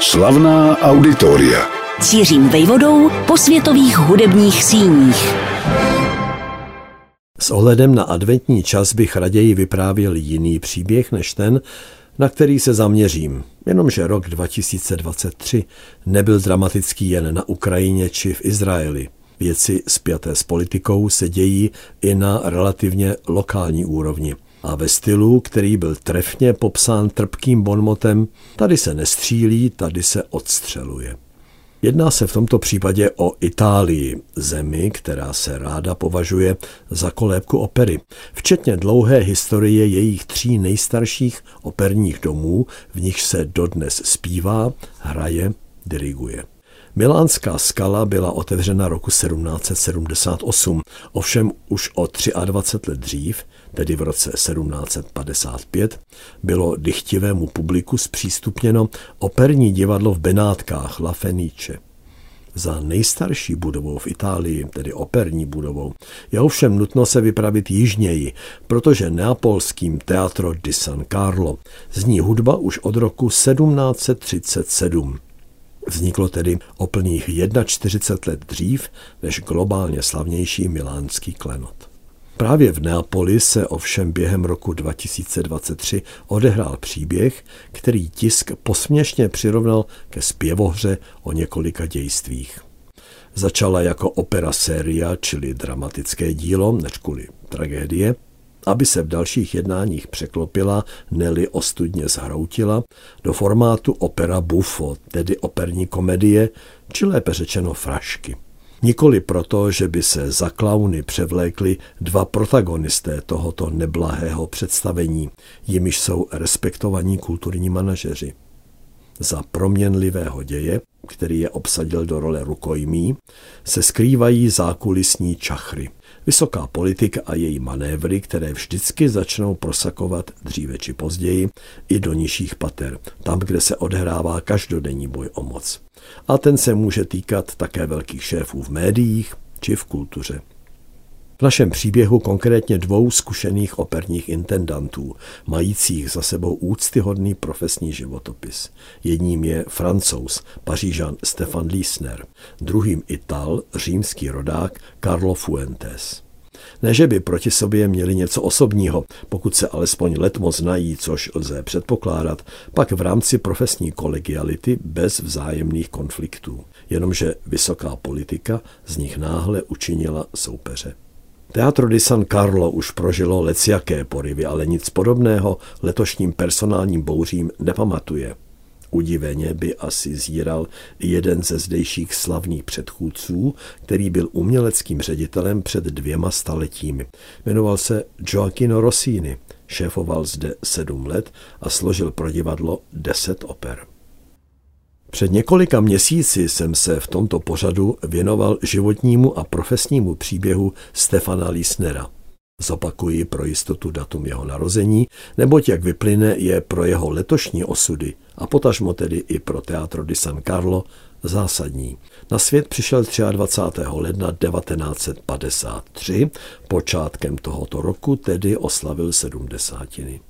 Slavná auditoria. Cířím vejvodou po světových hudebních síních. S ohledem na adventní čas bych raději vyprávěl jiný příběh než ten, na který se zaměřím. Jenomže rok 2023 nebyl dramatický jen na Ukrajině či v Izraeli. Věci spjaté s politikou se dějí i na relativně lokální úrovni. A ve stylu, který byl trefně popsán trpkým bonmotem, tady se nestřílí, tady se odstřeluje. Jedná se v tomto případě o Itálii, zemi, která se ráda považuje za kolébku opery, včetně dlouhé historie jejich tří nejstarších operních domů, v nich se dodnes zpívá, hraje, diriguje. Milánská skala byla otevřena roku 1778, ovšem už o 23 let dřív, tedy v roce 1755, bylo dychtivému publiku zpřístupněno operní divadlo v Benátkách La Fenice. Za nejstarší budovou v Itálii, tedy operní budovou, je ovšem nutno se vypravit jižněji, protože neapolským Teatro di San Carlo zní hudba už od roku 1737. Vzniklo tedy o plných 41 let dřív než globálně slavnější milánský klenot. Právě v Neapoli se ovšem během roku 2023 odehrál příběh, který tisk posměšně přirovnal ke zpěvohře o několika dějstvích. Začala jako opera séria, čili dramatické dílo, než kvůli tragédie, aby se v dalších jednáních překlopila, neli ostudně zhroutila, do formátu opera buffo, tedy operní komedie, či lépe řečeno frašky. Nikoli proto, že by se za klauny převlékli dva protagonisté tohoto neblahého představení, jimiž jsou respektovaní kulturní manažeři. Za proměnlivého děje, který je obsadil do role rukojmí, se skrývají zákulisní čachry. Vysoká politika a její manévry, které vždycky začnou prosakovat dříve či později i do nižších pater, tam, kde se odhrává každodenní boj o moc. A ten se může týkat také velkých šéfů v médiích či v kultuře. V našem příběhu konkrétně dvou zkušených operních intendantů, majících za sebou úctyhodný profesní životopis. Jedním je francouz, pařížan Stefan Liesner, druhým Ital, římský rodák Carlo Fuentes. Ne, že by proti sobě měli něco osobního, pokud se alespoň letmo znají, což lze předpokládat, pak v rámci profesní kolegiality bez vzájemných konfliktů. Jenomže vysoká politika z nich náhle učinila soupeře. Teatro di San Carlo už prožilo leciaké porivy, ale nic podobného letošním personálním bouřím nepamatuje. Udiveně by asi zíral jeden ze zdejších slavných předchůdců, který byl uměleckým ředitelem před dvěma staletími. Jmenoval se Gioacchino Rossini, šéfoval zde sedm let a složil pro divadlo deset oper. Před několika měsíci jsem se v tomto pořadu věnoval životnímu a profesnímu příběhu Stefana Lisnera. Zopakuji pro jistotu datum jeho narození, neboť jak vyplyne je pro jeho letošní osudy a potažmo tedy i pro Teatro di San Carlo zásadní. Na svět přišel 23. ledna 1953, počátkem tohoto roku tedy oslavil sedmdesátiny.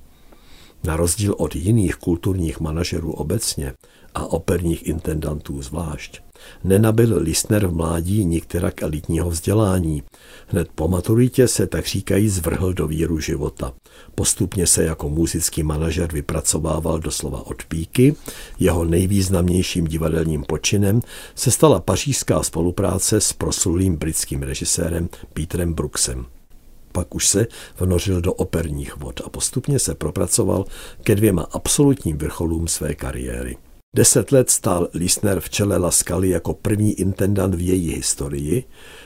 Na rozdíl od jiných kulturních manažerů obecně a operních intendantů zvlášť, nenabil Listner v mládí nikterak elitního vzdělání. Hned po maturitě se tak říkají zvrhl do víru života. Postupně se jako muzický manažer vypracovával doslova od píky. Jeho nejvýznamnějším divadelním počinem se stala pařížská spolupráce s proslulým britským režisérem Peterem Brooksem pak už se vnořil do operních vod a postupně se propracoval ke dvěma absolutním vrcholům své kariéry. Deset let stál Lisner v čele Laskaly jako první intendant v její historii,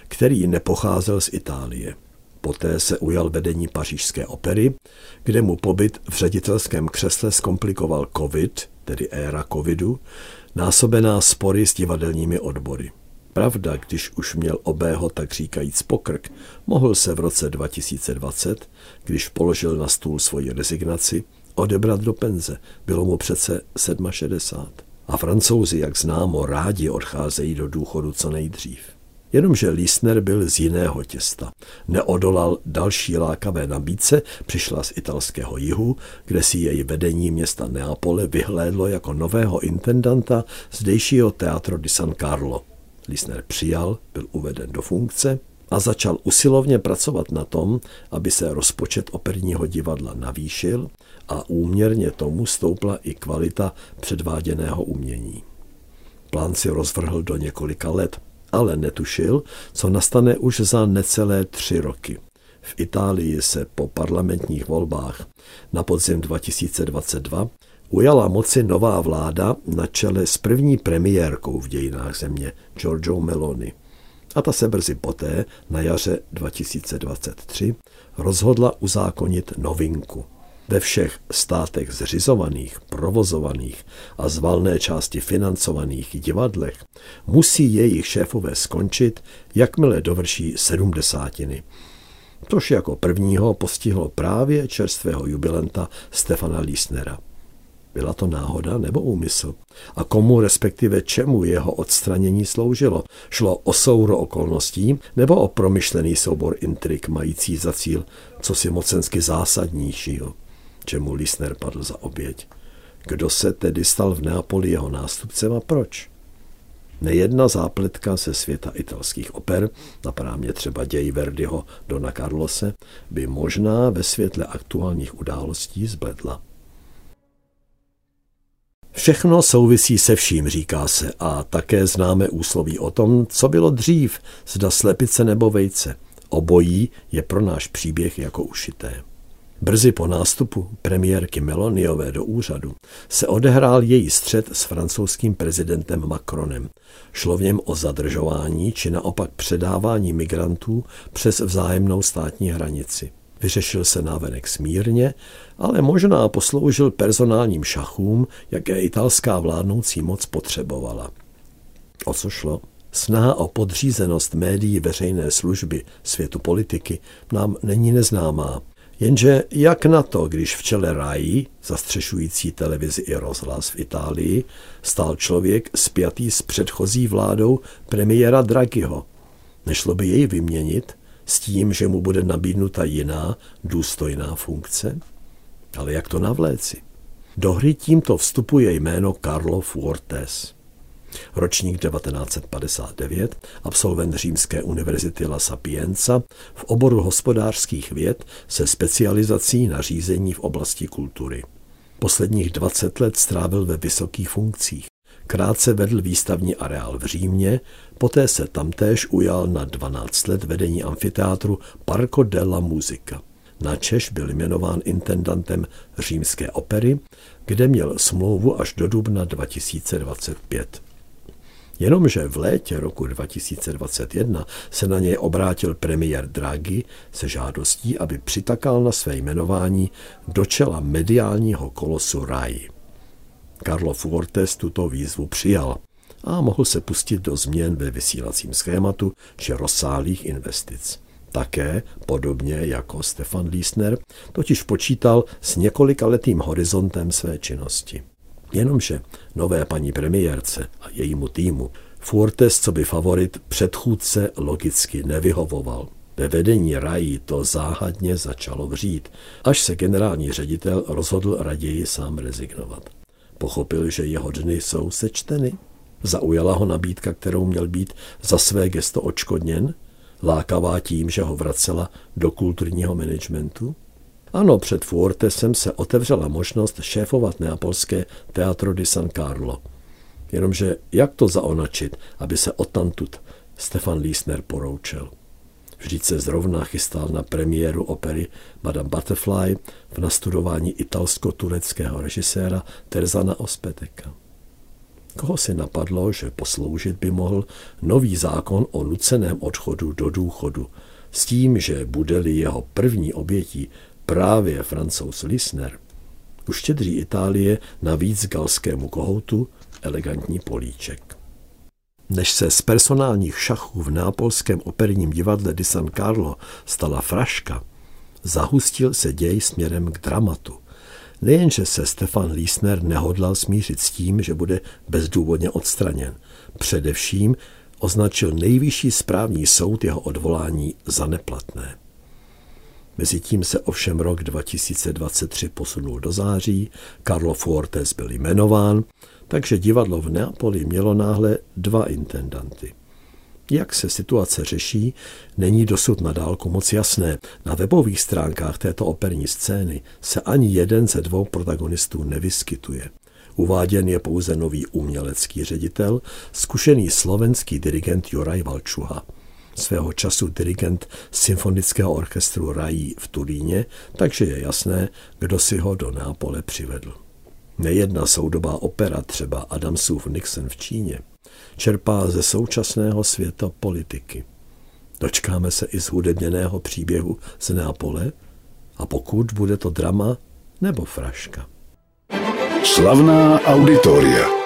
který nepocházel z Itálie. Poté se ujal vedení pařížské opery, kde mu pobyt v ředitelském křesle zkomplikoval covid, tedy éra covidu, násobená spory s divadelními odbory. Pravda, když už měl obého tak říkajíc pokrk, mohl se v roce 2020, když položil na stůl svoji rezignaci, odebrat do penze. Bylo mu přece 67. A francouzi, jak známo, rádi odcházejí do důchodu co nejdřív. Jenomže Lisner byl z jiného těsta. Neodolal další lákavé nabídce, přišla z italského jihu, kde si její vedení města Neapole vyhlédlo jako nového intendanta zdejšího Teatro di San Carlo. Lisner přijal, byl uveden do funkce a začal usilovně pracovat na tom, aby se rozpočet operního divadla navýšil a úměrně tomu stoupla i kvalita předváděného umění. Plán si rozvrhl do několika let, ale netušil, co nastane už za necelé tři roky. V Itálii se po parlamentních volbách na podzim 2022 ujala moci nová vláda na čele s první premiérkou v dějinách země, Giorgio Meloni. A ta se brzy poté, na jaře 2023, rozhodla uzákonit novinku – ve všech státech zřizovaných, provozovaných a z valné části financovaných divadlech musí jejich šéfové skončit, jakmile dovrší sedmdesátiny. Tož jako prvního postihlo právě čerstvého jubilenta Stefana Liesnera. Byla to náhoda nebo úmysl? A komu, respektive čemu jeho odstranění sloužilo? Šlo o souro okolností nebo o promyšlený soubor intrik mající za cíl co si mocensky zásadnějšího? čemu Lisner padl za oběť. Kdo se tedy stal v Neapoli jeho nástupcem a proč? Nejedna zápletka ze světa italských oper, napadá mě třeba děj Verdiho Dona Carlose, by možná ve světle aktuálních událostí zbledla. Všechno souvisí se vším, říká se, a také známe úsloví o tom, co bylo dřív, zda slepice nebo vejce. Obojí je pro náš příběh jako ušité. Brzy po nástupu premiérky Meloniové do úřadu se odehrál její střed s francouzským prezidentem Macronem. Šlo v něm o zadržování či naopak předávání migrantů přes vzájemnou státní hranici. Vyřešil se návenek smírně, ale možná posloužil personálním šachům, jaké italská vládnoucí moc potřebovala. O co šlo? Snaha o podřízenost médií veřejné služby světu politiky nám není neznámá. Jenže jak na to, když v čele RAI, zastřešující televizi i rozhlas v Itálii, stál člověk spjatý s předchozí vládou premiéra Draghiho. Nešlo by jej vyměnit s tím, že mu bude nabídnuta jiná, důstojná funkce? Ale jak to navléci? Do hry tímto vstupuje jméno Carlo Fuertes. Ročník 1959, absolvent Římské univerzity La Sapienza v oboru hospodářských věd se specializací na řízení v oblasti kultury. Posledních 20 let strávil ve vysokých funkcích. Krátce vedl výstavní areál v Římě, poté se tamtéž ujal na 12 let vedení amfiteátru Parco della Musica. Na Češ byl jmenován intendantem římské opery, kde měl smlouvu až do dubna 2025. Jenomže v létě roku 2021 se na něj obrátil premiér Draghi se žádostí, aby přitakal na své jmenování do čela mediálního kolosu RAI. Carlo Fuertes tuto výzvu přijal a mohl se pustit do změn ve vysílacím schématu či rozsáhlých investic. Také, podobně jako Stefan Liesner, totiž počítal s několika letým horizontem své činnosti. Jenomže nové paní premiérce a jejímu týmu Fuertes, co by favorit, předchůdce logicky nevyhovoval. Ve vedení rají to záhadně začalo vřít, až se generální ředitel rozhodl raději sám rezignovat. Pochopil, že jeho dny jsou sečteny. Zaujala ho nabídka, kterou měl být za své gesto očkodněn, lákavá tím, že ho vracela do kulturního managementu. Ano, před Fuertesem se otevřela možnost šéfovat neapolské Teatro di San Carlo. Jenomže jak to zaonačit, aby se odtamtud Stefan Liesner poroučel? Vždyť se zrovna chystal na premiéru opery Madame Butterfly v nastudování italsko-tureckého režiséra Terzana Ospeteka. Koho si napadlo, že posloužit by mohl nový zákon o nuceném odchodu do důchodu, s tím, že bude-li jeho první obětí právě francouz Lisner, uštědří Itálie navíc galskému kohoutu elegantní políček. Než se z personálních šachů v nápolském operním divadle di San Carlo stala fraška, zahustil se děj směrem k dramatu. Nejenže se Stefan Liesner nehodlal smířit s tím, že bude bezdůvodně odstraněn. Především označil nejvyšší správní soud jeho odvolání za neplatné. Mezitím se ovšem rok 2023 posunul do září, Carlo Fuertes byl jmenován, takže divadlo v Neapoli mělo náhle dva intendanty. Jak se situace řeší, není dosud na dálku moc jasné. Na webových stránkách této operní scény se ani jeden ze dvou protagonistů nevyskytuje. Uváděn je pouze nový umělecký ředitel, zkušený slovenský dirigent Juraj Valčuha. Svého času dirigent symfonického orchestru Rají v Turíně, takže je jasné, kdo si ho do Nápole přivedl. Nejedna soudobá opera, třeba Adamsův Nixon v Číně, čerpá ze současného světa politiky. Dočkáme se i z hudebněného příběhu z Neapole a pokud bude to drama nebo fraška. Slavná auditoria.